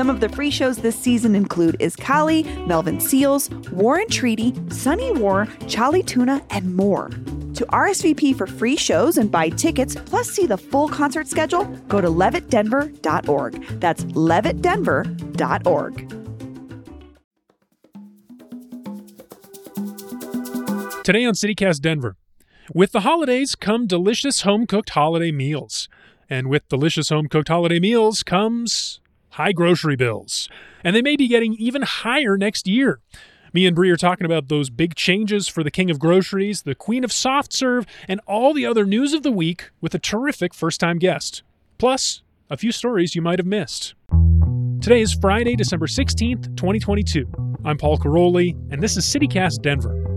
Some of the free shows this season include Is Kali, Melvin Seals, Warren Treaty, Sunny War, Charlie Tuna, and more. To RSVP for free shows and buy tickets, plus see the full concert schedule, go to levittdenver.org. That's levittdenver.org. Today on CityCast Denver, with the holidays come delicious home cooked holiday meals. And with delicious home cooked holiday meals comes high grocery bills. And they may be getting even higher next year. Me and Bree are talking about those big changes for the king of groceries, the queen of soft serve, and all the other news of the week with a terrific first time guest. Plus, a few stories you might have missed. Today is Friday, December 16th, 2022. I'm Paul Karolyi, and this is CityCast Denver.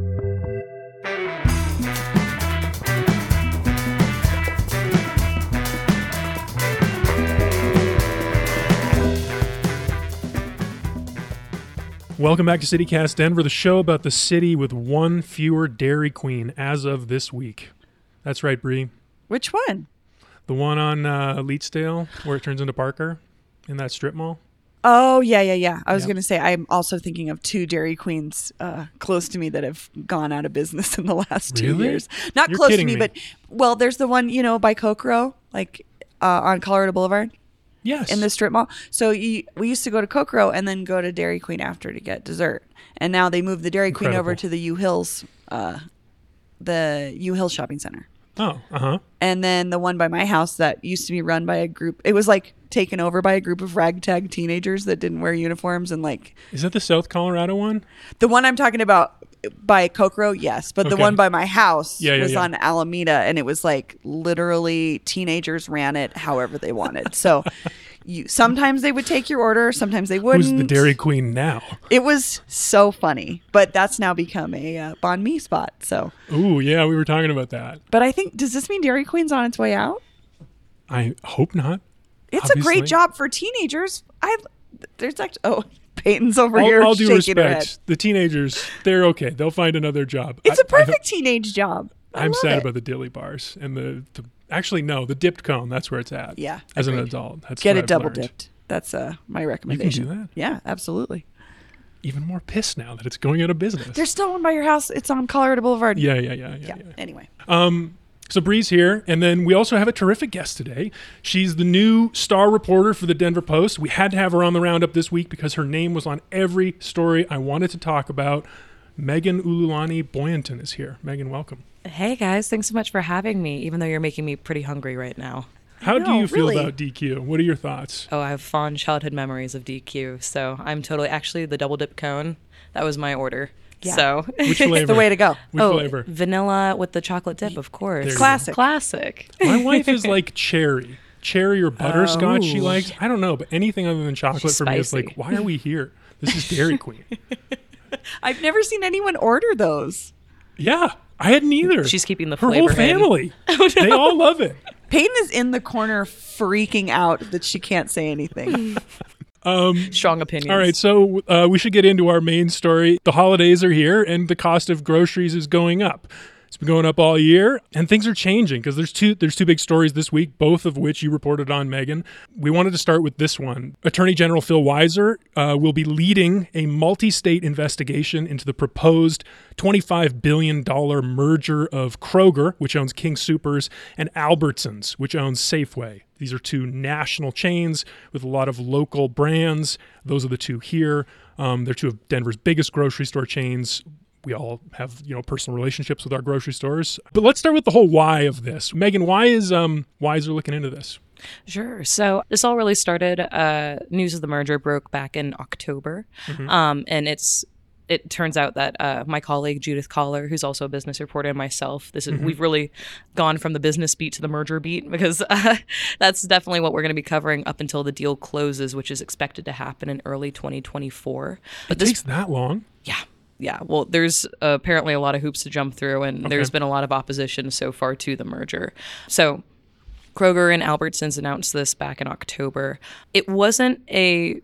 Welcome back to CityCast Denver, the show about the city with one fewer Dairy Queen as of this week. That's right, Bree. Which one? The one on uh, Leetsdale where it turns into Parker in that strip mall. Oh, yeah, yeah, yeah. I was Yeah. to say, I'm also thinking of two Dairy Queens uh, close to me that have gone out of business in the last two Really? years. Not You're close to me, me. but, well, there's the one, you know, by Kokoro, like uh, on Colorado Boulevard. Yes. in the strip mall. So you, we used to go to Kokoro and then go to Dairy Queen after to get dessert. And now they moved the Dairy Queen over to the U Hills, uh, the U Hills shopping center. Oh, uh huh. And then the one by my house that used to be run by a group, it was like taken over by a group of ragtag teenagers that didn't wear uniforms and like Is that the South Colorado one? the one I'm talking about by Kokoro, yes, but the Okay. one by my house Yeah, yeah, was yeah. on Alameda, and it was like literally teenagers ran it however they wanted. So, you sometimes they would take your order, sometimes they wouldn't. Who's the Dairy Queen now? It was so funny, but that's now become a uh, banh mi spot. So, Ooh, yeah, we were talking about that. but I think does this mean Dairy Queen's on its way out? I hope not. It's a Obviously. great job for teenagers. I there's actually oh Peyton's over here All, all due shaking her head. respect, the teenagers, they're okay. They'll find another job. It's a a perfect teenage job. I I'm sad it. about the dilly bars and the, the actually no, the dipped cone. That's where it's at. Yeah, as an adult, that's Get it I've double learned. dipped. That's uh, my recommendation. You can do that? Yeah, absolutely. Even more pissed now that it's going out of business. There's still one by your house. It's on Colorado Boulevard. yeah, yeah, yeah, yeah, Yeah. yeah. Anyway, Um, so Bree's here, and then we also have a terrific guest today. She's the new star reporter for the Denver Post. We had to have her on the roundup this week because her name was on every story I wanted to talk about. Megan Ululani Boyanton is here. Megan, welcome. Hey guys, thanks so much for having me, even though you're making me pretty hungry right now. How do you feel really. about DQ? What are your thoughts? Oh, I have fond childhood memories of DQ, so I'm totally actually the double dip cone. That was my order. Yeah. So Which flavor? it's the way to go. Which oh, flavor? vanilla with the chocolate dip, of course. There. Classic. Classic. My wife is like cherry. Cherry or butterscotch she Oh. likes. I don't know, but anything other than chocolate She's for me is like, why are we here? This is Dairy Queen. I've never seen anyone order those. yeah, I hadn't either. She's keeping the her whole flavor hidden. family. Oh, they all love it. Peyton is in the corner freaking out that she can't say anything. Strong opinions. All right, so uh, we should get into our main story. The holidays are here, and the cost of groceries is going up. It's been going up all year, and things are changing because there's two there's two big stories this week, both of which you reported on, Megan. We wanted to start with this one. Attorney General Phil Weiser uh, will be leading a multi-state investigation into the proposed 25 billion dollar merger of Kroger, which owns King Supers, and Albertsons, which owns Safeway. These are two national chains with a lot of local brands. Those are the two here. Um, they're two of Denver's biggest grocery store chains. We all have, you know, personal relationships with our grocery stores. But let's start with the whole why of this. Megan, why is um Weiser looking into this? Sure. So this all really started. Uh, news of the merger broke back in October, um, and it's it turns out that uh, my colleague Judith Kohler, who's also a business reporter, and myself, this is we've really gone from the business beat to the merger beat because uh, that's definitely what we're going to be covering up until the deal closes, which is expected to happen in early 2024. But It this takes that long. yeah. Yeah, well, there's apparently a lot of hoops to jump through, and there's been a lot of opposition so far to the merger. So Kroger and Albertsons announced this back in October. It wasn't a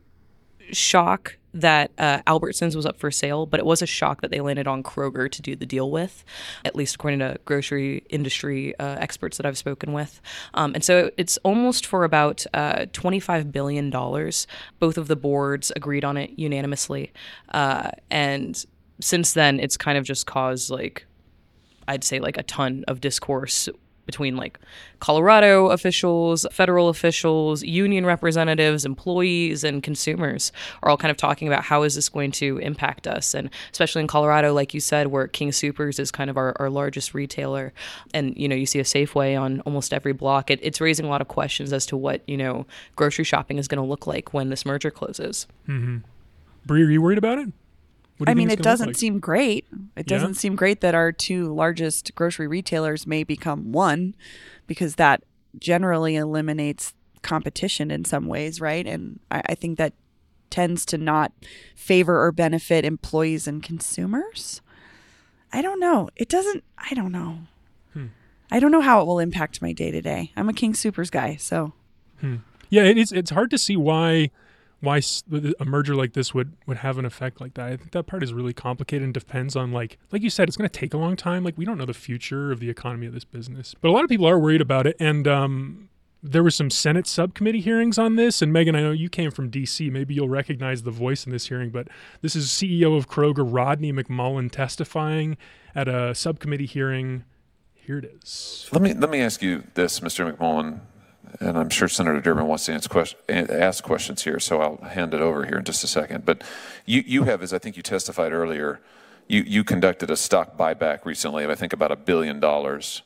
shock that uh, Albertsons was up for sale, but it was a shock that they landed on Kroger to do the deal with, at least according to grocery industry uh, experts that I've spoken with. Um, and so it's almost for about uh, $25 billion. Both of the boards agreed on it unanimously. Uh, and since then, it's kind of just caused like I'd say like a ton of discourse between like Colorado officials, federal officials, union representatives, employees, and consumers are all kind of talking about how is this going to impact us. And especially in Colorado, like you said, where King Supers is kind of our, our largest retailer. And, you know, you see a Safeway on almost every block. It, it's raising a lot of questions as to what, you know, grocery shopping is going to look like when this merger closes. Mm hmm. Bree, are you worried about it? I mean, it it's doesn't like? seem great. It doesn't seem great that our two largest grocery retailers may become one because that generally eliminates competition in some ways, right? And I, I think that tends to not favor or benefit employees and consumers. I don't know. It doesn't, I don't know. Hmm. I don't know how it will impact my day to day. I'm a King Supers guy, so hmm. Yeah, it is. It's hard to see why why a merger like this would would have an effect like that. I think that part is really complicated and depends on like like you said, it's going to take a long time. Like we don't know the future of the economy of this business, but a lot of people are worried about it. And um, there was some Senate subcommittee hearings on this. And Megan, I know you came from D.C. Maybe you'll recognize the voice in this hearing, but this is CEO of Kroger, Rodney McMullen, testifying at a subcommittee hearing. Here it is. Let me let me ask you this, Mr. McMullen, and I'm sure Senator Durbin wants to question, ask questions here, so I'll hand it over here in just a second. But you you have, as I think you testified earlier, you you conducted a stock buyback recently of I think about a billion dollars.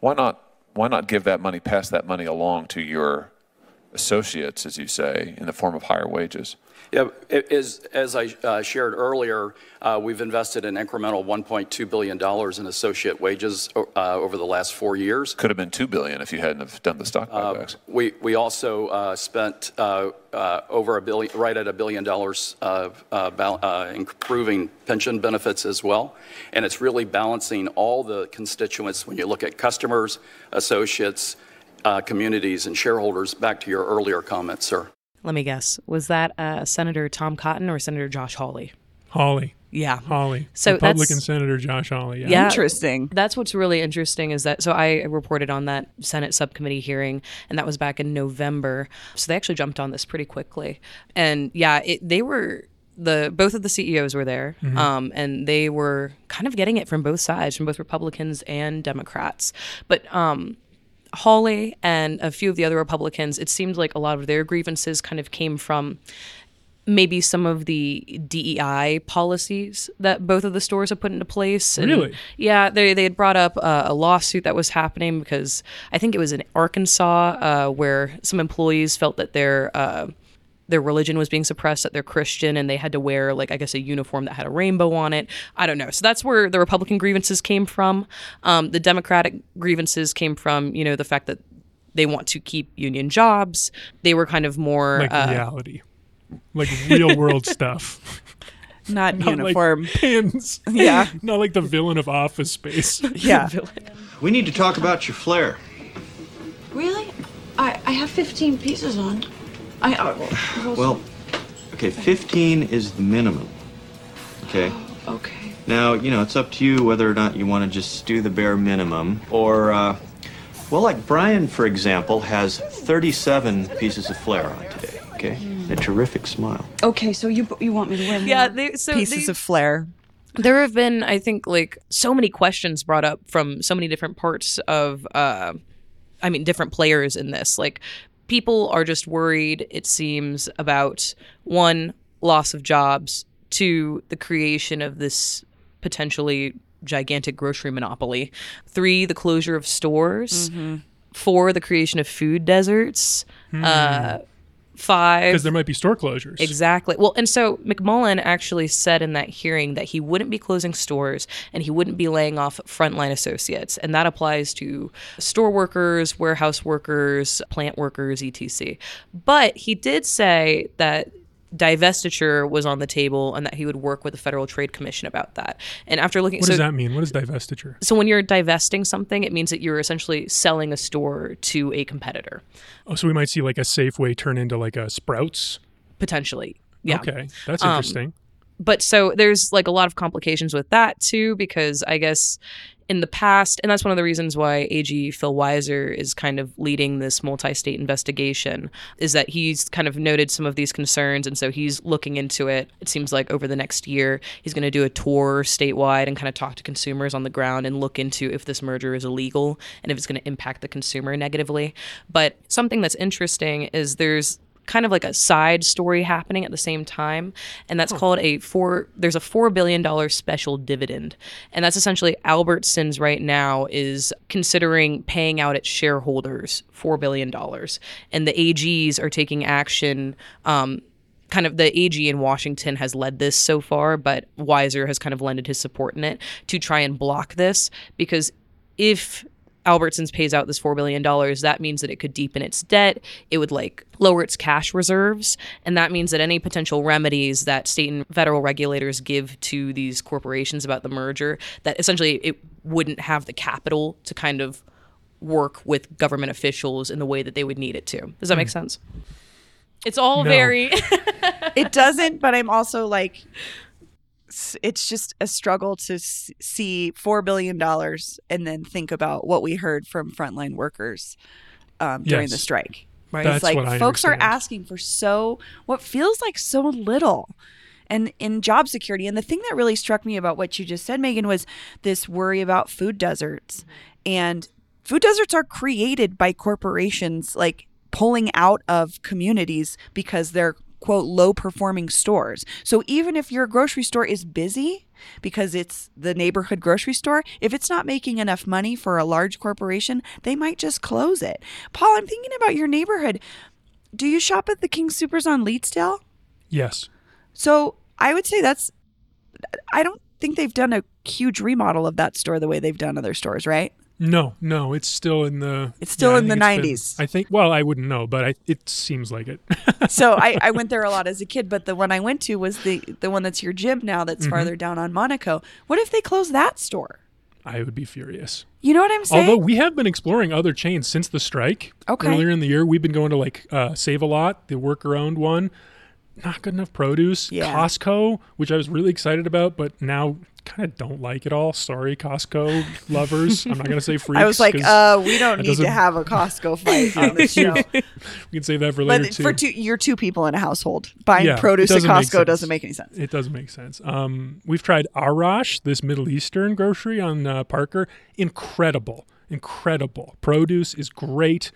Why not why not give that money, pass that money along to your associates, as you say, in the form of higher wages? Yeah, it is, as I uh, shared earlier, uh, we've invested an incremental $1.2 billion in associate wages uh, over the last four years. Could have been 2 billion if you hadn't have done the stock buybacks. We, we also uh, spent uh, uh, over a billion, right at a billion dollars of uh, bal- uh, improving pension benefits as well. And it's really balancing all the constituents when you look at customers, associates, uh, communities, and shareholders. Back to your earlier comments, sir. Let me guess. Was that uh, Senator Tom Cotton or Senator Josh Hawley? Hawley. Yeah. Hawley. So Republican that's- Senator Josh Hawley. Yeah. Yeah. interesting. That's what's really interesting is that so I reported on that Senate subcommittee hearing, and that was back in November. So they actually jumped on this pretty quickly, and yeah, it, they were the both of the CEOs were there, um, and they were kind of getting it from both sides, from both Republicans and Democrats. But um, Hawley and a few of the other Republicans, it seemed like a lot of their grievances kind of came from maybe some of the DEI policies that both of the stores have put into place. And Really? Yeah, they, they had brought up uh, a lawsuit that was happening because I think it was in Arkansas uh, where some employees felt that their uh, their religion was being suppressed, that they're Christian, and they had to wear like I guess a uniform that had a rainbow on it. I don't know. So that's where the Republican grievances came from. Um, the Democratic grievances came from you know the fact that they want to keep union jobs. They were kind of more like uh, reality, like real world stuff. Not Not uniform. like pins. Yeah. not like the villain of Office Space. yeah. We need to talk about your flair. Really? I, I have 15 pieces on. I, uh, Well, okay, 15 is the minimum. Okay? okay. Now, you know, it's up to you whether or not you want to just do the bare minimum or, uh, well, like Brian, for example, has 37 pieces of flair on today, okay? A terrific smile. Okay, so you you want me to wear more? Yeah, they, so Pieces they- of flair. there have been i think like so many questions brought up from so many different parts of uh i mean different players in this like people are just worried it seems about one loss of jobs two the creation of this potentially gigantic grocery monopoly three the closure of stores four the creation of food deserts uh five Because there might be store closures. Exactly. Well, and so McMullen actually said in that hearing that he wouldn't be closing stores and he wouldn't be laying off frontline associates. And that applies to store workers, warehouse workers, plant workers, etc. But he did say that divestiture was on the table and that he would work with the Federal Trade Commission about that. And after looking, What so does that mean? What is divestiture? so when you're divesting something, it means that you're essentially selling a store to a competitor, Oh, so we might see like a Safeway turn into like a Sprouts. potentially. Yeah. Um, Okay, that's interesting. but so there's like a lot of complications with that too because i guess in the past and that's one of the reasons why ag phil weiser is kind of leading this multi-state investigation is that he's kind of noted some of these concerns and so he's looking into it. It seems like over the next year he's going to do a tour statewide and kind of talk to consumers on the ground and look into if this merger is illegal and if it's going to impact the consumer negatively. But something that's interesting is there's kind of like a side story happening at the same time. And that's called a four there's a four billion dollar special dividend. And that's essentially albertsons right now is considering paying out its shareholders four billion dollars. And the ags are taking action um, kind of the AG in Washington has led this so far, but Weiser has kind of lended his support in it to try and block this. Because if Albertsons pays out this $4 billion, that means that it could deepen its debt. It would like lower its cash reserves. And that means that any potential remedies that state and federal regulators give to these corporations about the merger, that essentially it wouldn't have the capital to kind of work with government officials in the way that they would need it to. Does that make hmm. sense? It's all No. very it doesn't but i'm also like s- it's just a struggle to see four billion dollars and then think about what we heard from frontline workers um, during the strike right? That's it's like what I folks are asking for so what feels like so little. And in job security and the thing that really struck me about what you just said megan was this worry about food deserts. And food deserts are created by corporations like pulling out of communities because they're quote low performing stores. So even if your grocery store is busy because it's the neighborhood grocery store, if it's not making enough money for a large corporation, they might just close it. Paul, I'm thinking about your neighborhood. Do you shop at the King Supers on Leetsdale? Yes. So I would say that's I don't think they've done a huge remodel of that store the way they've done other stores, right? No, no, it's still in the. It's still I in the 90s. I think. Well, I wouldn't know, but I, it seems like it. so I, I went there a lot as a kid, but the one I went to was the the one that's your gym now that's Mm-hmm. farther down on Monaco. What if they close that store? I would be furious. You know what I'm saying? Although we have been exploring other chains since the strike. Okay. Earlier in the year, we've been going to like uh, Save a Lot, the worker-owned one. Not good enough produce. Yeah. Costco, which I was really excited about, but now kind of don't like it all. Sorry, Costco lovers. I'm not gonna say freaks. I was like, uh, we don't need to have a Costco fight on the show. we can save that for later but too. for two, you're two people in a household. Buying Yeah, produce at Costco doesn't make any sense. It doesn't make sense. Um, we've tried Arash, this Middle Eastern grocery on uh, Parker. Incredible, incredible. Produce is great.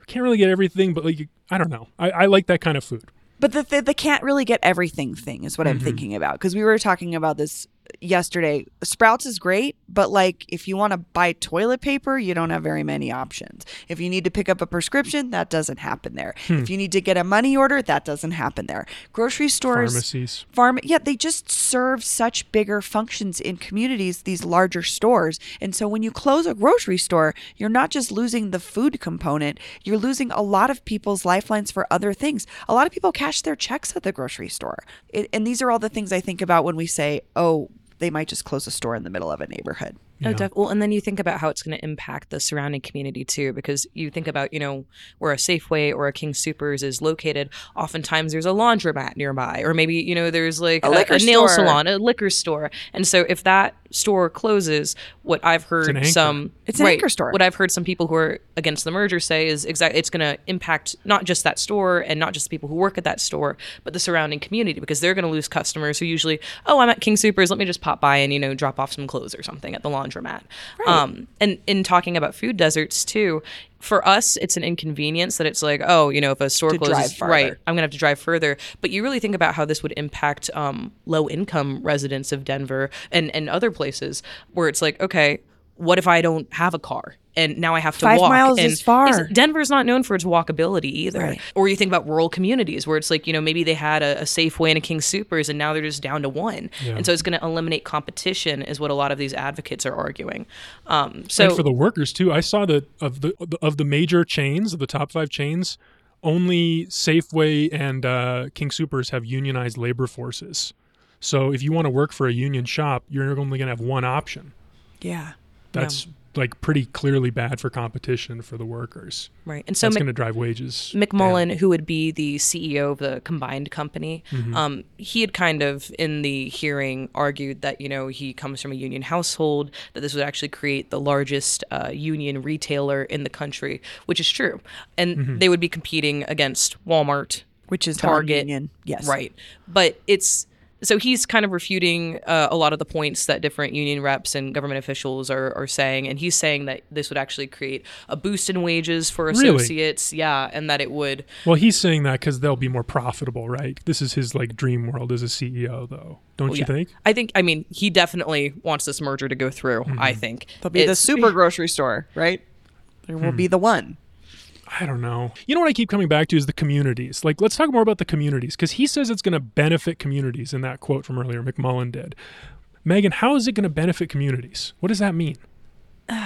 We can't really get everything, but like I don't know. I, I like that kind of food. But the, the the can't really get everything thing is what Mm-hmm. I'm thinking about because we were talking about this yesterday. Sprouts is great, but like if you want to buy toilet paper, you don't have very many options. If you need to pick up a prescription, that doesn't happen there. Hmm. If you need to get a money order, that doesn't happen there. Grocery stores, Pharmacies. farm, yeah, they just serve such bigger functions in communities. These larger stores, and so when you close a grocery store, you're not just losing the food component, you're losing a lot of people's lifelines for other things. A lot of people cash their checks at the grocery store, it, and these are all the things I think about when we say, "Oh, they might just close a store in the middle of a neighborhood." Oh, def- well, and then you think about how it's going to impact the surrounding community too, because you think about, you know, where a Safeway or a King Supers is located. Oftentimes, there's a laundromat nearby, or maybe you know, there's like A a, liquor a nail store. salon, a liquor store, and so if that store closes, what I've an heard anchor. some It's an right, anchor store. What I've heard some people who are against the merger say is exactly it's going to impact not just that store and not just the people who work at that store, but the surrounding community because they're going to lose customers who usually, oh, I'm at King Supers, let me just pop by and you know drop off some clothes or something at the laundromat. Um, and in talking about food deserts too, for us, it's an inconvenience that it's like, oh, you know, if a store To closes, right. I'm gonna have to drive further. But you really think about how this would impact um, low income residents of Denver and and other places where it's like, okay, what if I don't have a car? And now I have to Five walk. miles and is far. Ex- Denver's not known for its walkability either. Right. Or you think about rural communities where it's like, you know, maybe they had a, a Safeway and a King Supers and now they're just down to one. And so it's going to eliminate competition, is what a lot of these advocates are arguing. Um, so and for the workers too. I saw that of the of the major chains, of the top five chains, only Safeway and uh, King Supers have unionized labor forces. So if you want to work for a union shop, you're only going to have one option. Yeah. That's like pretty clearly bad for competition for the workers. Right. And so it's Mc- going to drive wages. McMullen, who would be the CEO of the combined company, um, he had kind of in the hearing argued that you know he comes from a union household, that this would actually create the largest uh, union retailer in the country, which is true, and they would be competing against Walmart, Which is Target, non-union. Yes. right? But it's so he's kind of refuting uh, a lot of the points that different union reps and government officials are, are saying, and he's saying that this would actually create a boost in wages for Really? associates, yeah, and that it would Well, he's saying that because they'll be more profitable, right? This is his like dream world as a CEO, though. Don't you yeah. think? I think. I mean, he definitely wants this merger to go through. I think They'll be the super grocery store, right? There will be the one. I don't know. You know what I keep coming back to is the communities. Like, let's talk more about the communities because he says it's going to benefit communities in that quote from earlier. McMullen did. Megan, how is it going to benefit communities? What does that mean?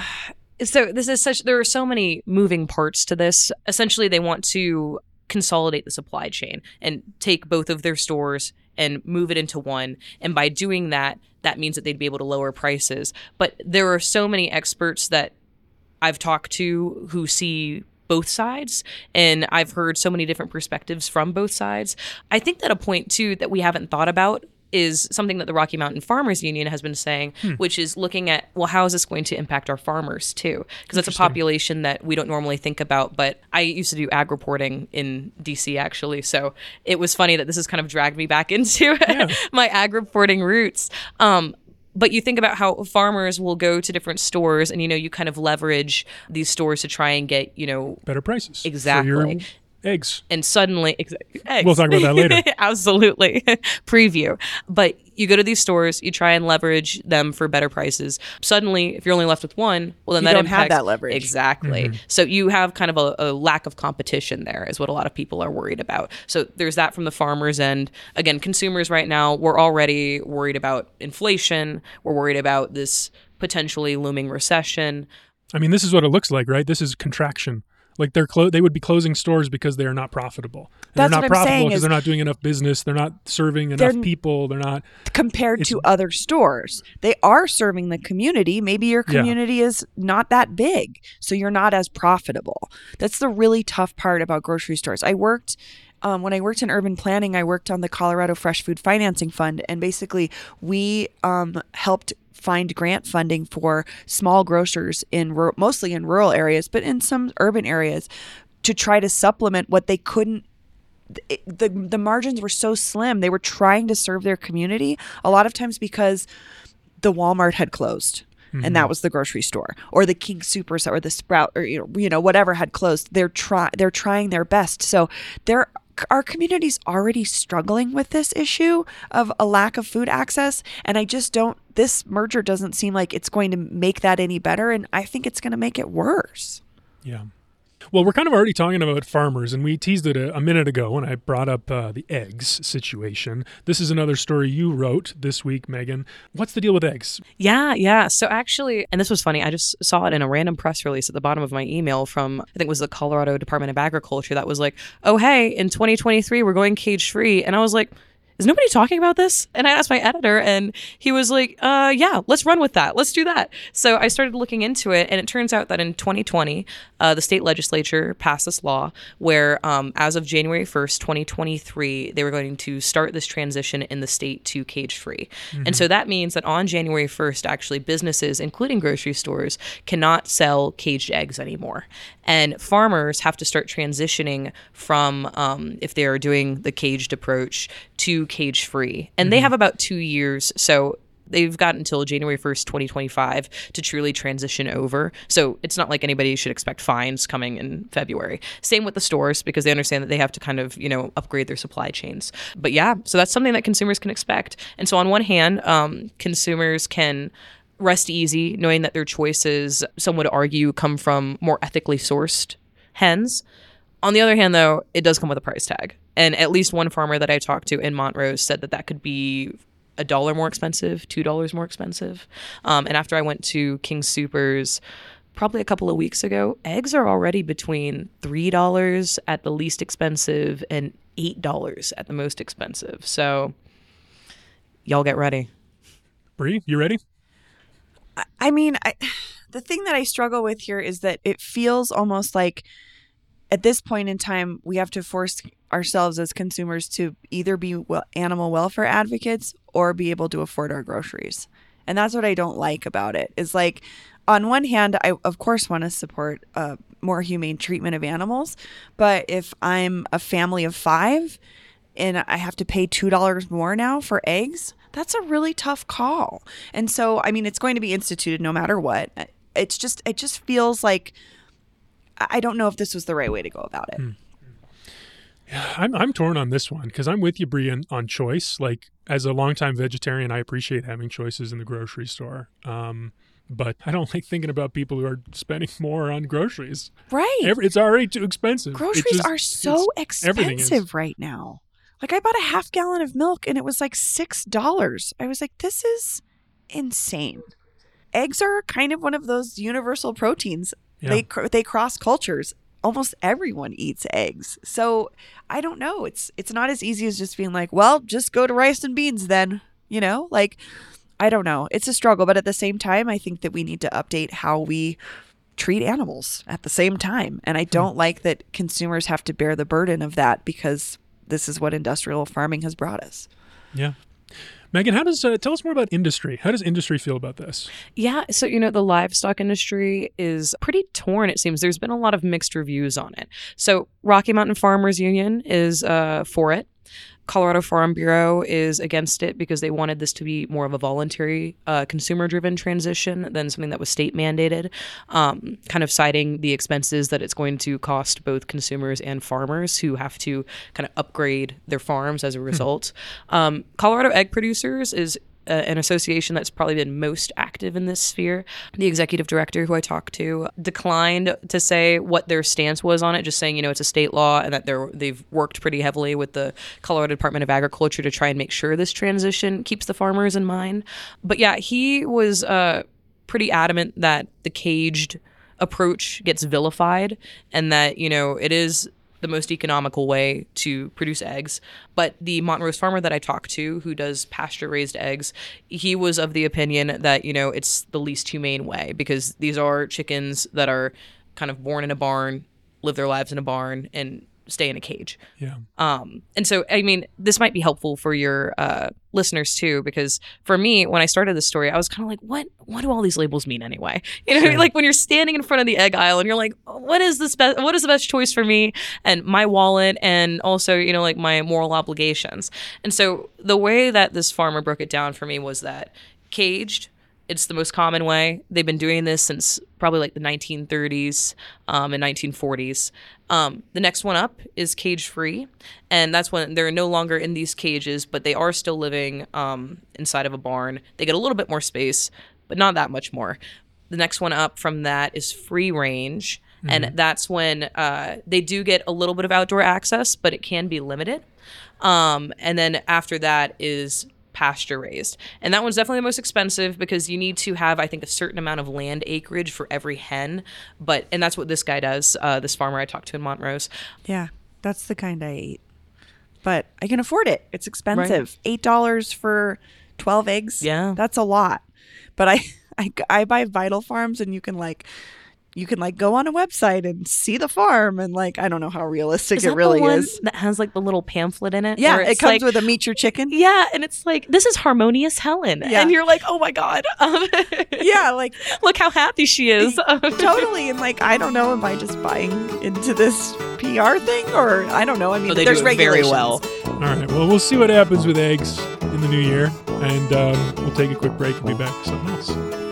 So this is such. There are so many moving parts to this. Essentially, they want to consolidate the supply chain and take both of their stores and move it into one. And by doing that, that means that they'd be able to lower prices. But there are so many experts that I've talked to who see both sides and I've heard so many different perspectives from both sides. I think that a point too that we haven't thought about is something that the Rocky Mountain Farmers Union has been saying, which is looking at, well, how is this going to impact our farmers too? Because that's a population that we don't normally think about. But I used to do ag reporting in DC actually. So it was funny that this has kind of dragged me back into my ag reporting roots. Um, but you think about how farmers will go to different stores and you know you kind of leverage these stores to try and get you know Better prices. Exactly. Eggs. and suddenly ex- eggs. We'll talk about that later. absolutely preview but you go to these stores you try and leverage them for better prices suddenly if you're only left with one well then You that don't have that leverage. exactly mm-hmm. so you have kind of a, a lack of competition there is what a lot of people are worried about so there's that from the farmers end again consumers right now we're already worried about inflation we're worried about this potentially looming recession I mean, this is what it looks like, right? This is contraction. Like they're clo- they would be closing stores because they are not profitable. And That's they're what not I'm profitable saying because is- they're not doing enough business. They're not serving enough They're- people. They're not. compared to other stores. They are serving the community. Maybe your Yeah. community is not that big, so you're not as profitable. That's the really tough part about grocery stores. I worked um, when I worked in urban planning. I worked on the Colorado Fresh Food Financing Fund, and basically we um, helped find grant funding for small grocers in mostly in rural areas, but in some urban areas to try to supplement what they couldn't it, the the margins were so slim. They were trying to serve their community a lot of times because the Walmart had closed. And that mm-hmm. was the grocery store, or the King Supers, or the Sprout, or you know, you know, whatever had closed. They're try they're trying their best. So there, our community's already struggling with this issue of a lack of food access, and I just don't. This merger doesn't seem like it's going to make that any better, and I think it's going to make it worse. Yeah. Well, we're kind of already talking about farmers, and we teased it a, a minute ago when I brought up uh, the eggs situation. This is another story you wrote this week, Megan. What's the deal with eggs? Yeah, yeah. So actually, and this was funny, I just saw it in a random press release at the bottom of my email from, I think it was the Colorado Department of Agriculture that was like, oh, hey, in 2023, we're going cage free. And I was like, is nobody talking about this? And I asked my editor, and he was like, uh, yeah, let's run with that. Let's do that. So I started looking into it, and it turns out that in 2020, uh, the state legislature passed this law where, um, as of January 1st, 2023, they were going to start this transition in the state to cage free. And so that means that on January 1st, actually, businesses, including grocery stores, cannot sell caged eggs anymore. And farmers have to start transitioning from, um, if they are doing the caged approach, to cage free. And they have about two years. So they've got until January 1st, 2025 to truly transition over. So it's not like anybody should expect fines coming in February. Same with the stores because they understand that they have to kind of, you know, upgrade their supply chains. But yeah, so that's something that consumers can expect. And so on one hand, um, consumers can rest easy knowing that their choices, some would argue, come from more ethically sourced hens. On the other hand, though, it does come with a price tag. And at least one farmer that I talked to in Montrose said that that could be a dollar more expensive, two dollars more expensive. Um, and after I went to King Supers probably a couple of weeks ago, eggs are already between $3 at the least expensive and $8 at the most expensive. So y'all get ready. Bree, you ready? I mean, I, the thing that I struggle with here is that it feels almost like at this point in time, we have to force ourselves as consumers to either be animal welfare advocates or be able to afford our groceries. And that's what I don't like about it. Is like, on one hand, I of course want to support uh, more humane treatment of animals, but if I'm a family of five and I have to pay two dollars more now for eggs, that's a really tough call. And so, I mean, it's going to be instituted no matter what. It's just, it just feels like I don't know if this was the right way to go about it. Yeah, I'm I'm torn on this one because I'm with you, Bree, on, on choice. Like as a longtime vegetarian, I appreciate having choices in the grocery store. Um, but I don't like thinking about people who are spending more on groceries. Right. Every, it's already too expensive. Groceries just- are so it's- everything is. expensive right now. Like I bought a half gallon of milk and it was like six dollars. I was like, this is insane. Eggs are kind of one of those universal proteins. Yeah. They cr- they cross cultures. Almost everyone eats eggs. So I don't know. It's it's not as easy as just being like, well, just go to rice and beans then. You know, like I don't know. It's a struggle, but at the same time, I think that we need to update how we treat animals at the same time. And I hmm. don't like that consumers have to bear the burden of that because this is what industrial farming has brought us. Yeah. Megan, how does uh, tell us more about industry? How does industry feel about this? Yeah, so you know the livestock industry is pretty torn. It seems there's been a lot of mixed reviews on it. So Rocky Mountain Farmers Union is uh, for it. Colorado Farm Bureau is against it because they wanted this to be more of a voluntary, uh, consumer-driven transition than something that was state mandated. Um, kind of citing the expenses that it's going to cost both consumers and farmers who have to kind of upgrade their farms as a result. Um, Colorado Egg Producers is uh, an association that's probably been most active in this sphere. The executive director who I talked to declined to say what their stance was on it, just saying, you know, it's a state law and that they're they've worked pretty heavily with the Colorado Department of Agriculture to try and make sure this transition keeps the farmers in mind. But yeah, he was uh, pretty adamant that the caged approach gets vilified and that, you know, it is the most economical way to produce eggs. But the Montrose farmer that I talked to, who does pasture raised eggs, he was of the opinion that, you know, it's the least humane way because these are chickens that are kind of born in a barn, live their lives in a barn, and stay in a cage. Yeah. Um, and so, I mean, this might be helpful for your uh, listeners too, because for me, when I started this story, I was kind of like, what? What do all these labels mean anyway? You know, Sure. like when you're standing in front of the egg aisle and you're like, what is this? Be- what is the best choice for me and my wallet, and also, you know, like my moral obligations. And so, the way that this farmer broke it down for me was that caged. It's the most common way. They've been doing this since probably like the 1930s um, and 1940s. Um, the next one up is cage free, and that's when they're no longer in these cages, but they are still living um, inside of a barn. They get a little bit more space, but not that much more. The next one up from that is free range, and that's when uh, they do get a little bit of outdoor access, but it can be limited. Um, and then after that is pasture raised. And that one's definitely the most expensive because you need to have, I think, a certain amount of land acreage for every hen. But, and that's what this guy does, uh, this farmer I talked to in Montrose. Yeah, that's the kind I eat. But I can afford it. It's expensive. Eight dollars for twelve eggs. Yeah. that's a lot. But I, I, I buy Vital Farms, and you can like, you can like go on a website and see the farm, and like I don't know how realistic Is it that really the one is. that has like the little pamphlet in it? Yeah, it comes like- with a meet your chicken. Yeah, and it's like this is harmonious Helen, Yeah. and you're like, oh my god, um, Yeah, like look how happy she is. totally. And like I don't know, am I just buying into this PR thing, or I don't know. I mean, Oh, they there's do it very well. All right. Well, we'll see what happens with eggs in the new year, and um, we'll take a quick break and be back with something else.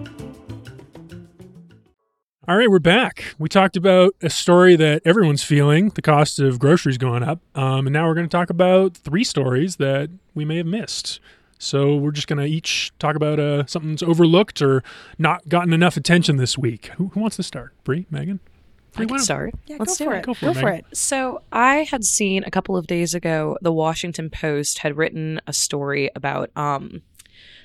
All right, we're back. We talked about a story that everyone's feeling the cost of groceries going up. Um, and now we're going to talk about three stories that we may have missed. So we're just going to each talk about uh, something that's overlooked or not gotten enough attention this week. Who, who wants to start? Bree, Megan? I can start. Yeah, Let's go for it. it. Go for Go it, for it. So I had seen a couple of days ago, the Washington Post had written a story about um,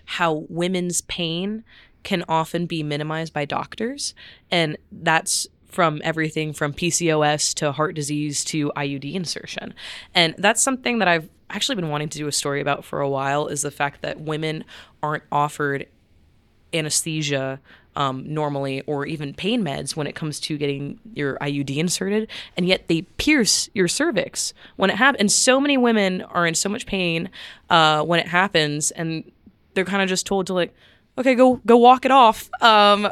how women's pain can often be minimized by doctors, and that's from everything from PCOS to heart disease to IUD insertion, and that's something that I've actually been wanting to do a story about for a while. Is the fact that women aren't offered anesthesia um, normally or even pain meds when it comes to getting your IUD inserted, and yet they pierce your cervix when it happens. And so many women are in so much pain uh, when it happens, and they're kind of just told to like, okay, go go walk it off. Um,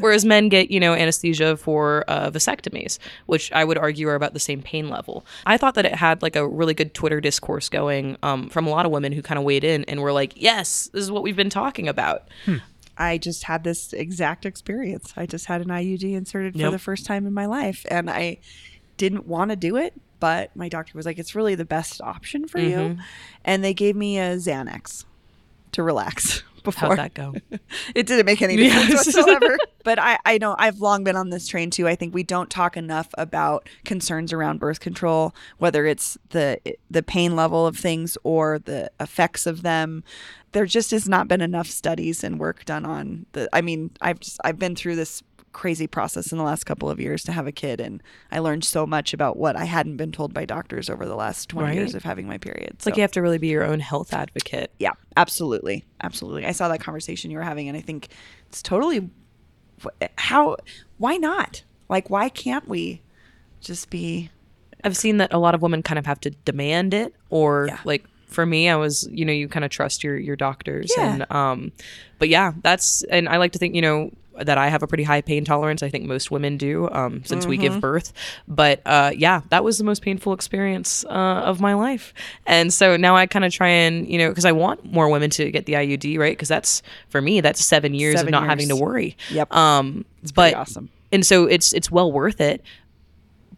Whereas men get you know anesthesia for uh, vasectomies, which I would argue are about the same pain level. I thought that it had like a really good Twitter discourse going um, from a lot of women who kind of weighed in and were like, yes, this is what we've been talking about. I just had this exact experience. I just had an IUD inserted for the first time in my life, and I didn't want to do it, but my doctor was like, "It's really the best option for you," Mm-hmm. and they gave me a Xanax to relax before. How'd that go? it didn't make any difference Yes. whatsoever. but I, I know I've long been on this train too. I think we don't talk enough about concerns around birth control, whether it's the the pain level of things or the effects of them. There just has not been enough studies and work done on the. I mean, I've just I've been through this crazy process in the last couple of years to have a kid and I learned so much about what I hadn't been told by doctors over the last 20 Right. years of having my period. It's like you have to really be your own health advocate. Yeah, absolutely. Absolutely. I saw that conversation you were having and I think it's totally how why not? Like why can't we just be I've seen that a lot of women kind of have to demand it or Yeah. like for me I was you know you kind of trust your your doctors Yeah. and um but yeah that's and I like to think you know that I have a pretty high pain tolerance. I think most women do um, since we Mm-hmm. give birth. But uh, yeah, that was the most painful experience uh, of my life. And so now I kind of try and, you know, because I want more women to get the IUD, right? Because that's, for me, that's seven years Seven of not having to worry. Yep. Um, pretty but awesome. and so it's it's well worth it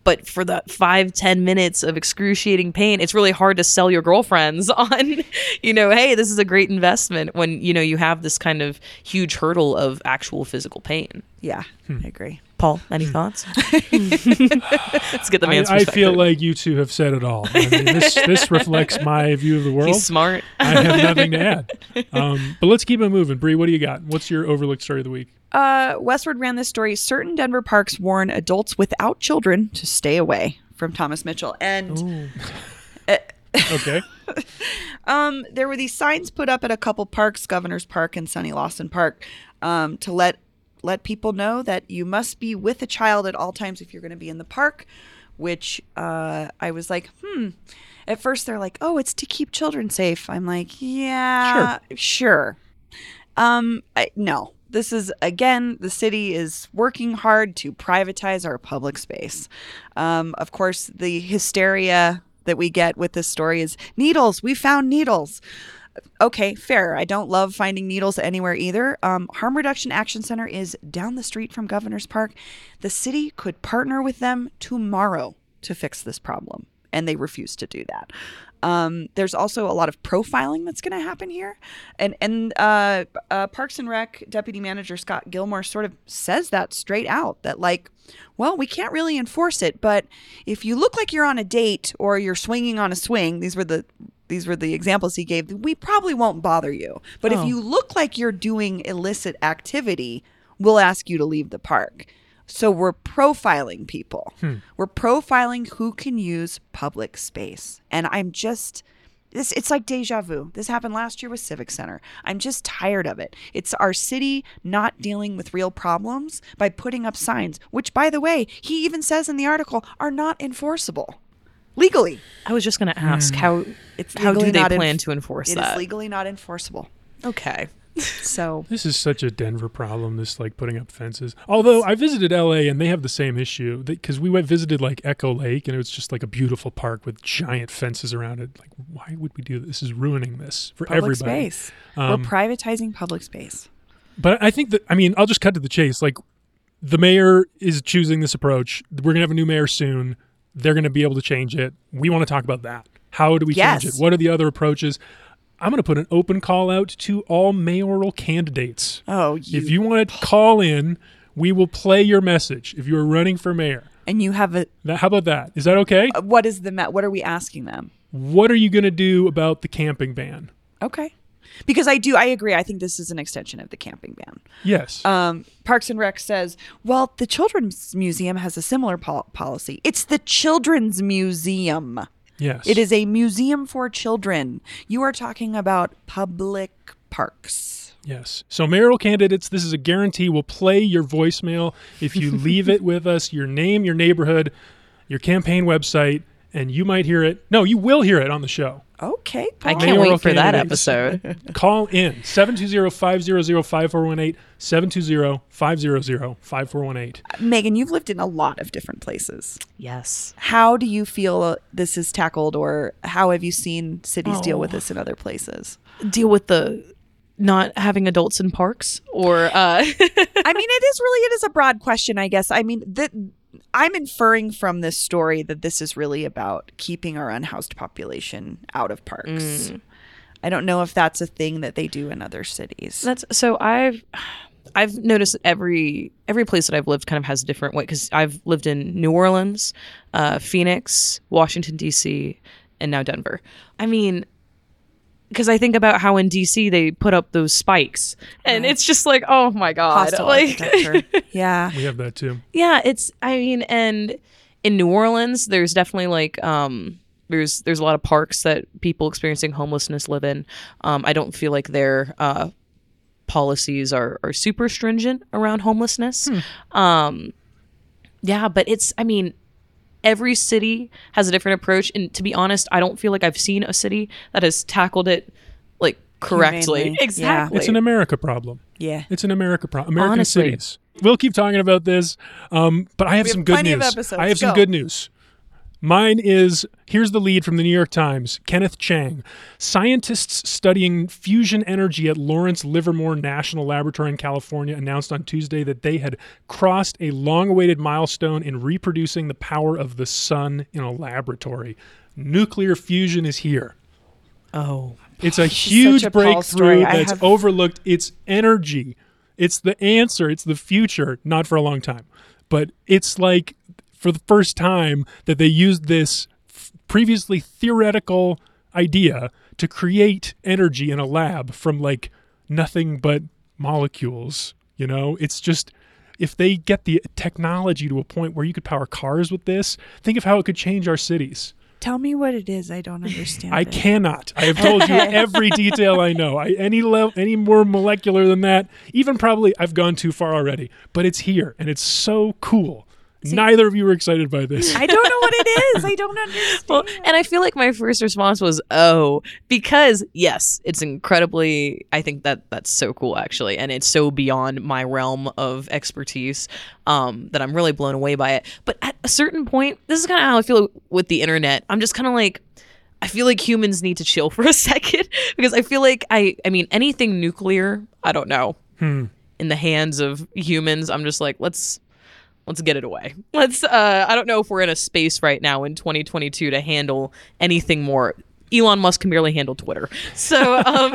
but for the five ten minutes of excruciating pain it's really hard to sell your girlfriends on you know hey this is a great investment when you know you have this kind of huge hurdle of actual physical pain Yeah, Hmm. I agree. paul any thoughts let's get the I, man's I feel like you two have said it all. I mean, this this reflects my view of the world. he's smart I have nothing to add. Um, but let's keep it moving. Bree, what do you got? What's your overlooked story of the week? Uh, Westword ran this story. Certain Denver parks warn adults without children to stay away from Thomas Mitchell. And Okay. um, there were these signs put up at a couple parks, Governor's Park and Sonny Lawson Park, um, to let let people know that you must be with a child at all times if you're going to be in the park. Which uh, I was like, hmm. At first, they're like, "Oh, it's to keep children safe." I'm like, "Yeah, sure." Um, I, no. This is again, the city is working hard to privatize our public space. Um, of course, the hysteria that we get with this story is needles. We found needles. Okay, fair. I don't love finding needles anywhere either. Um, Harm Reduction Action Center is down the street from Governor's Park. The city could partner with them tomorrow to fix this problem, and they refuse to do that. Um, there's also a lot of profiling that's going to happen here, and and uh, uh, Parks and Rec Deputy Manager Scott Gilmore sort of says that straight out that like, well, we can't really enforce it, but if you look like you're on a date or you're swinging on a swing, these were the these were the examples he gave. We probably won't bother you, but if you look like you're doing illicit activity, we'll ask you to leave the park. So we're profiling people. Hmm. We're profiling who can use public space. And I'm just this it's like deja vu. This happened last year with Civic Center. I'm just tired of it. It's our city not dealing with real problems by putting up signs, which by the way, he even says in the article are not enforceable. legally. I was just going to ask hmm. how It's how do they not plan enf- to enforce It is that? It is legally not enforceable. okay. So This is such a Denver problem. This like putting up fences. Although I visited L.A. and they have the same issue because we went visited like Echo Lake and it was just like a beautiful park with giant fences around it. Like, why would we do this? This is ruining this for public everybody. space. Um, We're privatizing public space. But I think that I mean I'll just cut to the chase. Like the mayor is choosing this approach. We're gonna have a new mayor soon. They're gonna be able to change it. We want to talk about that. How do we change it? What are the other approaches? I'm gonna put an open call out to all mayoral candidates. Oh, you, If you want to call in, we will play your message. If you are running for mayor, and you have a how about that? Is that okay? what is the what are we asking them? what are you gonna do about the camping ban? Okay. Because I do, I agree. I think this is an extension of the camping ban. Yes. Um, Parks and Rec says, well, the Children's Museum has a similar pol- policy. It's the Children's Museum. Yes. It is a museum for children. You are talking about public parks. Yes. So, mayoral candidates, this is a guarantee. We'll play your voicemail if you leave it with us, your name, your neighborhood, your campaign website, and you might hear it. No, you will hear it on the show. Okay. I can't Mayoral wait for that candidates. episode. Call in 720 500 5418, 720 500 5418. Megan, you've lived in a lot of different places. yes. How do you feel uh, this is tackled, or how have you seen cities deal with Oh. this in other places? Deal with the not having adults in parks or uh I mean, it is really it is a broad question, I guess. I mean, that I'm inferring from this story that this is really about keeping our unhoused population out of parks. I don't know if that's a thing that they do in other cities. That's so I've I've noticed that every every place that I've lived kind of has a different way because I've lived in New Orleans, uh, Phoenix, Washington D.C., and now Denver. I mean, because I think about how in D.C. they put up those spikes, and it's just like, oh my god, Hostile like architecture. yeah. We have that too. yeah, it's I mean, and in New Orleans, there's definitely like um there's there's a lot of parks that people experiencing homelessness live in. Um, I don't feel like their uh, policies are are super stringent around homelessness. Um, yeah, but it's I mean. Every city has a different approach, and to be honest, I don't feel like I've seen a city that has tackled it like correctly. Humanely. Yeah. Exactly. It's an America problem. Yeah. It's an America problem. American Honestly. cities. We'll keep talking about this, um, but I have We some good plenty of news. I have some good news. Mine is here's the lead from the New York Times Kenneth Chang. Scientists studying fusion energy at Lawrence Livermore National Laboratory in California announced on Tuesday that they had crossed a long awaited milestone in reproducing the power of the sun in a laboratory. Nuclear fusion is here. oh, It's a huge a breakthrough that's have- overlooked. It's energy. It's the answer. It's the future. Not for a long time, but it's like for the first time that they used this f- previously theoretical idea to create energy in a lab from like nothing but molecules. You know, it's just if they get the technology to a point where you could power cars with this, think of how it could change our cities. Tell me what it is. I don't understand. I it. cannot. I have told you every detail I know. I, any level, any more molecular than that, even probably I've gone too far already. But it's here, and it's so cool. Neither of you were excited by this. I don't know what it is. I don't understand. Well, and I feel like my first response was, "Oh," because yes, it's incredibly. I think that that's so cool, actually, and it's so beyond my realm of expertise um, that I'm really blown away by it. But at a certain point, this is kind of how I feel with the internet. I'm just kind of like. I feel like humans need to chill for a second because I feel like I I mean anything nuclear, I don't know. In the hands of humans, I'm just like, let's let's get it away. Let's uh I don't know if we're in a space right now in 2022 to handle anything more. Elon Musk can barely handle Twitter. So um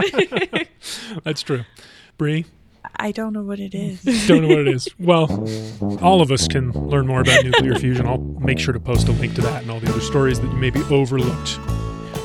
That's true. Bree, I don't know what it is. don't know what it is. Well, all of us can learn more about nuclear fusion. I'll make sure to post a link to that and all the other stories that you maybe overlooked.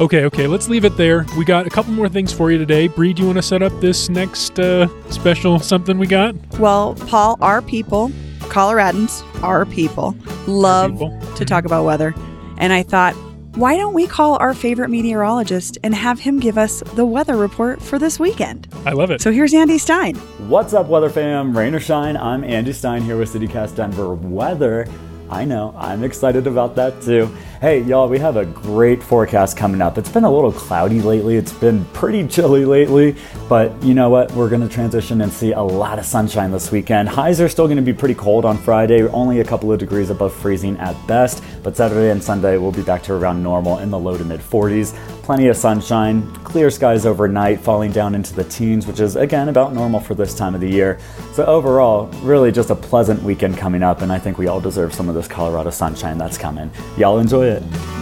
Okay, okay, let's leave it there. We got a couple more things for you today. Bree, do you want to set up this next uh, special something we got? Well, Paul, our people, Coloradans, our people, love people. to mm-hmm. talk about weather. And I thought, why don't we call our favorite meteorologist and have him give us the weather report for this weekend? I love it. So here's Andy Stein. What's up, weather fam? Rain or shine, I'm Andy Stein here with CityCast Denver Weather. I know, I'm excited about that too. Hey, y'all, we have a great forecast coming up. It's been a little cloudy lately. It's been pretty chilly lately, but you know what? We're going to transition and see a lot of sunshine this weekend. Highs are still going to be pretty cold on Friday, only a couple of degrees above freezing at best, but Saturday and Sunday we'll be back to around normal in the low to mid 40s. Plenty of sunshine, clear skies overnight, falling down into the teens, which is again about normal for this time of the year. So, overall, really just a pleasant weekend coming up, and I think we all deserve some of this Colorado sunshine that's coming. Y'all enjoy it it.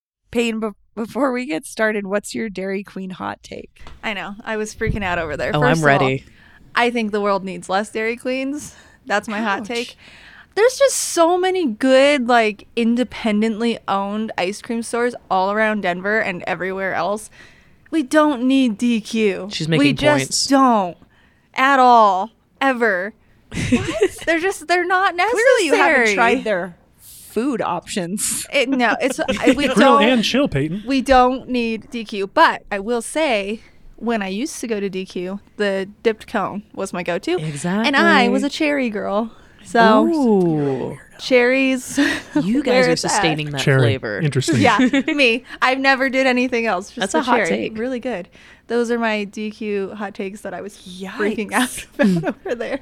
Peyton, be- before we get started, what's your Dairy Queen hot take? I know. I was freaking out over there. Oh, First I'm of all, ready. I think the world needs less Dairy Queens. That's my hot take. There's just so many good, like, independently owned ice cream stores all around Denver and everywhere else. We don't need DQ. She's making we making just don't at all, ever. they're just they're not necessary. Clearly, you haven't tried their food options. It, no, it's we Grill don't and chill, Peyton. we don't need DQ. But I will say, when I used to go to DQ, the dipped cone was my go-to. Exactly. and I was a cherry girl. So Ooh. cherries. You guys are sustaining that Cherry. flavor. Interesting. Yeah, me. I've never did anything else. Just That's a hot cherry. take. Really good. Those are my DQ hot takes that I was freaking out Hmm. about over there.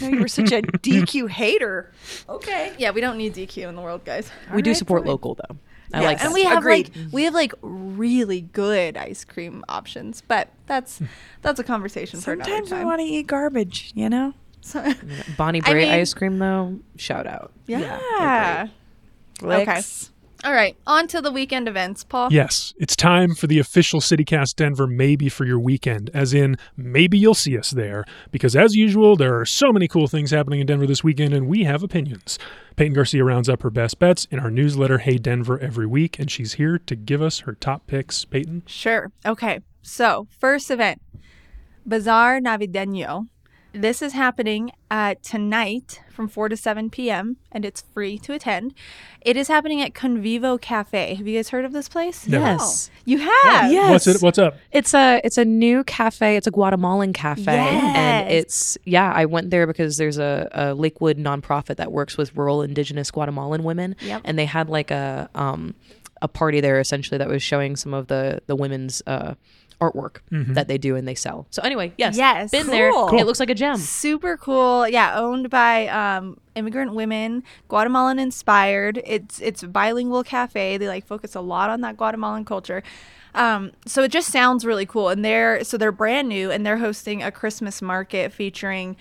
No, you were such a DQ hater. Okay. Yeah, we don't need DQ in the world, guys. we do right, support fine. local though. I Yeah, like and that. we have Agreed. like we have like really good ice cream options, but that's that's a conversation for another time. Sometimes I want to eat garbage, you know? So- Bonnie I mean- ice cream though. Shout out. yeah. Okay. Licks. All right. On to the weekend events, Paul. Yes, it's time for the official CityCast Denver maybe for your weekend, as in maybe you'll see us there. Because as usual, there are so many cool things happening in Denver this weekend, and we have opinions. Peyton Garcia rounds up her best bets in our newsletter, Hey Denver, every week, and she's here to give us her top picks. Peyton? Sure. Okay. So, first event, Bazaar Navideño. This is happening uh, tonight from 4 to 7 p.m., and it's free to attend. It is happening at Convivo Cafe. Have you guys heard of this place? Never. Yes. You have? Yes. What's it? What's up? It's a it's a new cafe. It's a Guatemalan cafe, and it's yeah. I went there because there's a, a Lakewood nonprofit that works with rural Indigenous Guatemalan women, Yep. and they had like a um a party there essentially that was showing some of the the women's uh artwork that they do and they sell. So anyway, yes, Yes. been there. Cool. It looks like a gem. Super cool. Yeah, owned by um, immigrant women, Guatemalan inspired. It's it's a bilingual cafe. They like focus a lot on that Guatemalan culture. Um, so it just sounds really cool. And they're so they're brand new and they're hosting a Christmas market featuring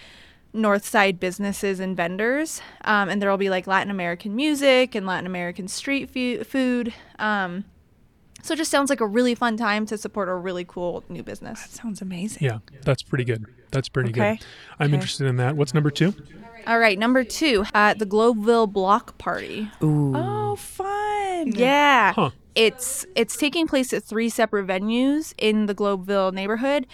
North Side businesses and vendors. Um, and there will be like Latin American music and Latin American street fu- food. Um, so it just sounds like a really fun time to support a really cool new business. That sounds amazing. Yeah, that's pretty good. That's pretty Okay. good. I'm interested in that. What's number two? All right, number two, uh, the Globeville Block Party. Ooh. Oh, fun. Yeah, Huh. it's it's taking place at three separate venues in the Globeville neighborhood,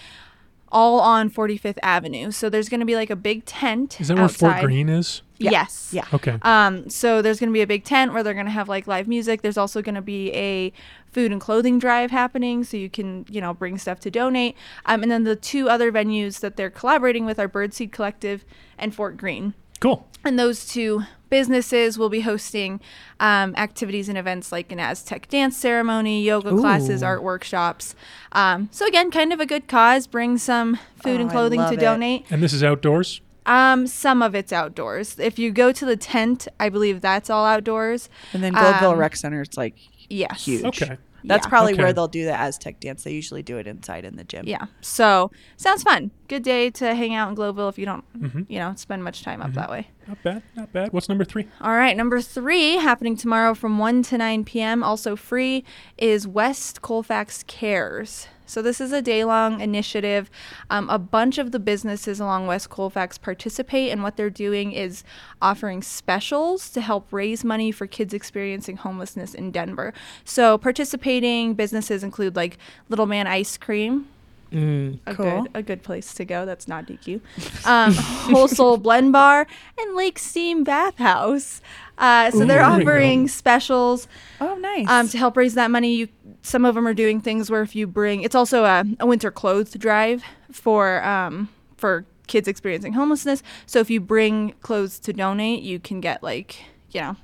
all on 45th Avenue. So there's going to be like a big tent. Is that where. Fort Greene is? Yes. Yeah. Okay. Um, so there's going to be a big tent where they're going to have like live music. There's also going to be a food and clothing drive happening, so you can you know bring stuff to donate. Um, and then the two other venues that they're collaborating with are Birdseed Collective and Fort Greene. Cool. And those two businesses will be hosting um, activities and events like an Aztec dance ceremony, yoga classes, art workshops. Um, so again, kind of a good cause. Bring some food and Oh, I clothing to it. donate. And this is outdoors? Um, some of it's outdoors. If you go to the tent, I believe that's all outdoors. And then Globeville Um, Rec Center, it's like Yes. huge. Okay. That's Yeah. probably Okay. where they'll do the Aztec dance. They usually do it inside in the gym. Yeah. So sounds fun. Good day to hang out in Globeville if you don't, Mm-hmm. you know, spend much time up that way. Not bad, not bad. What's number three? All right, number three, happening tomorrow from 1 to 9 p.m., also free, is West Colfax Cares. So, this is a day long initiative. Um, a bunch of the businesses along West Colfax participate, and what they're doing is offering specials to help raise money for kids experiencing homelessness in Denver. So, participating businesses include like Little Man Ice Cream, a Cool. good a good place to go. That's not DQ. Um, Whole Sol Blend Bar and Lake Steam Bathhouse. Uh, so they're Ooh, there we go. offering specials Oh, nice. um, to help raise that money. You some of them are doing things where if you bring, it's also a, a winter clothes drive for um, for kids experiencing homelessness. So if you bring clothes to donate, you can get like you know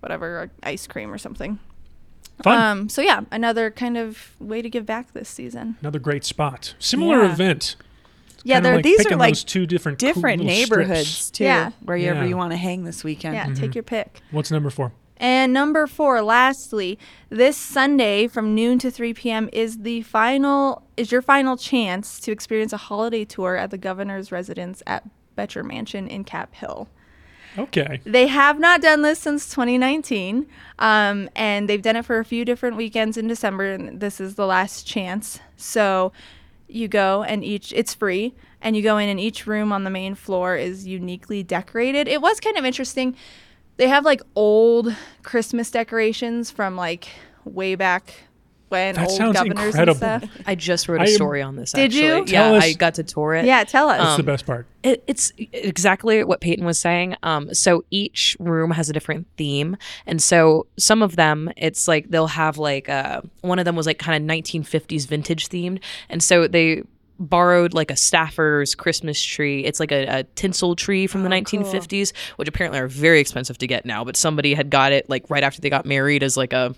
whatever ice cream or something. Fun. Um, so yeah, another kind of way to give back this season. Another great spot. Similar Yeah. event. Yeah, Kinda like these are like those two different different little neighborhoods strips. too. Yeah. Wherever Yeah. you want to hang this weekend. yeah, take your pick. What's number four? And number four, lastly, this Sunday from noon to 3 p.m. is the final is your final chance to experience a holiday tour at the governor's residence at Boettcher Mansion in Cap Hill. Okay. They have not done this since 2019, um, and they've done it for a few different weekends in December, and this is the last chance. So you go and each it's free, and you go in, and each room on the main floor is uniquely decorated. It was kind of interesting. They have like old Christmas decorations from like way back when That old sounds governors incredible. and stuff. I just wrote a I am- story on this. Did you? Tell Yeah, us- I got to tour it. Yeah, tell us. That's the Um, best part. It, it's exactly what Peyton was saying. Um, so each room has a different theme, and so some of them, it's like they'll have like uh, one of them was like kind of 1950s vintage themed, and so they borrowed like a staffer's Christmas tree. It's like a, a tinsel tree from the 1950s, which apparently are very expensive to get now. But somebody had got it like right after they got married as like a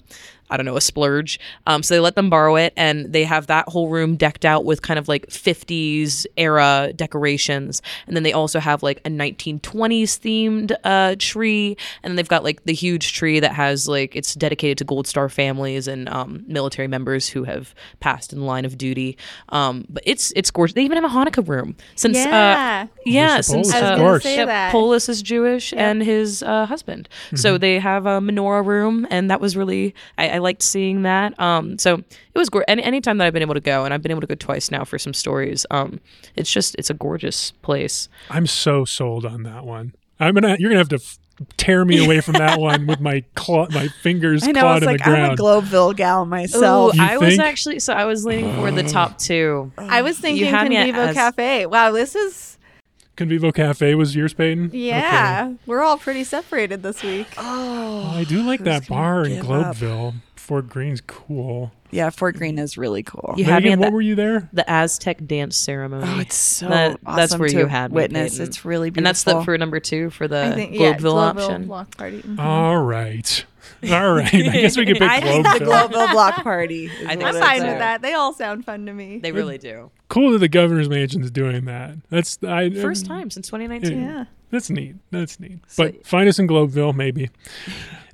I don't know, a splurge. Um, so they let them borrow it, and they have that whole room decked out with kind of like 50s era decorations. And then they also have like a 1920s themed uh, tree, and then they've got like the huge tree that has like it's dedicated to Gold Star families and um, military members who have passed in the line of duty. Um, but it's it's gorgeous. They even have a Hanukkah room since Yeah. uh, yeah since Polis, of uh, course. Yep. Polis is Jewish and his uh, husband. So they have a menorah room, and that was really I, I liked seeing that. Um, so it was gorgeous. Any anytime that I've been able to go, and I've been able to go twice now for some stories. Um, it's just it's a gorgeous place. I'm so sold on that one. I'm gonna. You're gonna have to f- tear me away from that one with my claw, my fingers I know. clawed It's in like the I'm a. Globeville gal myself. Ooh, You I was actually so I was leaning for the top two. I was thinking had Convivo as- Cafe. Wow, this is Convivo Cafe was yours, Peyton. yeah. We're all pretty separated this week. Oh, I do like that bar in give up? Globeville. Fort Greene's cool. yeah, Fort Greene is really cool. You had me Megan, at what the, were you there? the Aztec dance ceremony. Oh, it's so That- awesome that's where to you had me, witness. Peyton. It's really beautiful. and that's the for number two for the I think yeah, Globeville Globeville option. block party. Mhm. All right. All right. I guess we could pick I think the Globeville. Globeville block party. I think what I'm fine with that. They all sound fun to me. They really do. Cool that the governor's mansion's doing that. That's I First time since 2019. yeah. That's neat. That's neat. But find us in Globeville, maybe.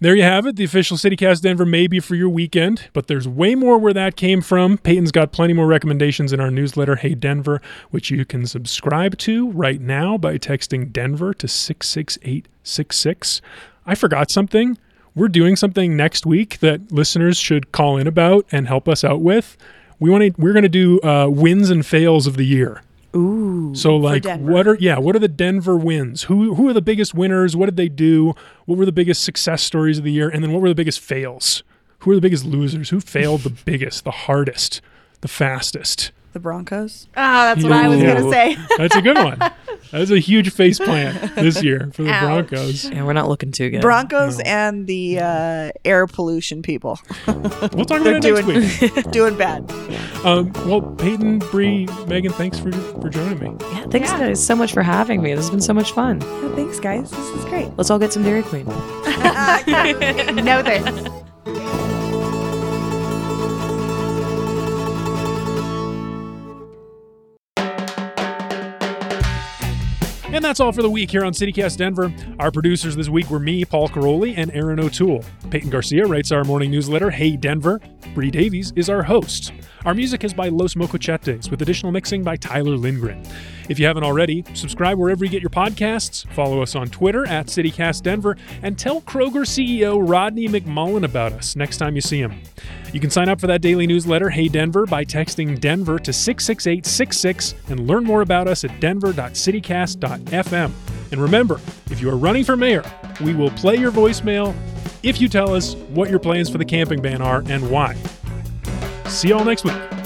There you have it, the official CityCast Denver maybe for your weekend. But there's way more where that came from. Peyton's got plenty more recommendations in our newsletter, Hey Denver, which you can subscribe to right now by texting Denver to 66866. I forgot something. We're doing something next week that listeners should call in about and help us out with. We want to. We're going to do uh, wins and fails of the year. Ooh. So like Denver. what are yeah, what are the Denver wins? Who who are the biggest winners? What did they do? What were the biggest success stories of the year? And then what were the biggest fails? Who are the biggest losers? Who failed the biggest, the hardest, the fastest? the Broncos. Oh, that's what I was gonna say. That's a good one. That's a huge face plant this year for the Ouch. Broncos. Yeah, we're not looking too good. Broncos No. and the uh, air pollution people. We'll talk They're about it next doing week. doing bad. Um, well, Peyton, Bree, Megan, thanks for for joining me. Yeah, thanks guys so much for having me. This has been so much fun. Yeah, thanks, guys. This is great. Let's all get some Dairy Queen. no thanks. And that's all for the week here on CityCast Denver. Our producers this week were me, Paul Karolyi, and Aaron O'Toole. Peyton Garcia writes our morning newsletter, Hey Denver. Bree Davies is our host. Our music is by Los Mocochetes, with additional mixing by Tyler Lindgren. If you haven't already, subscribe wherever you get your podcasts, follow us on Twitter at CityCast Denver, and tell Kroger CEO Rodney McMullen about us next time you see him. You can sign up for that daily newsletter, Hey Denver, by texting Denver to 66866 and learn more about us at denver.citycast.fm. And remember, if you are running for mayor, we will play your voicemail if you tell us what your plans for the camping ban are and why. See y'all next week.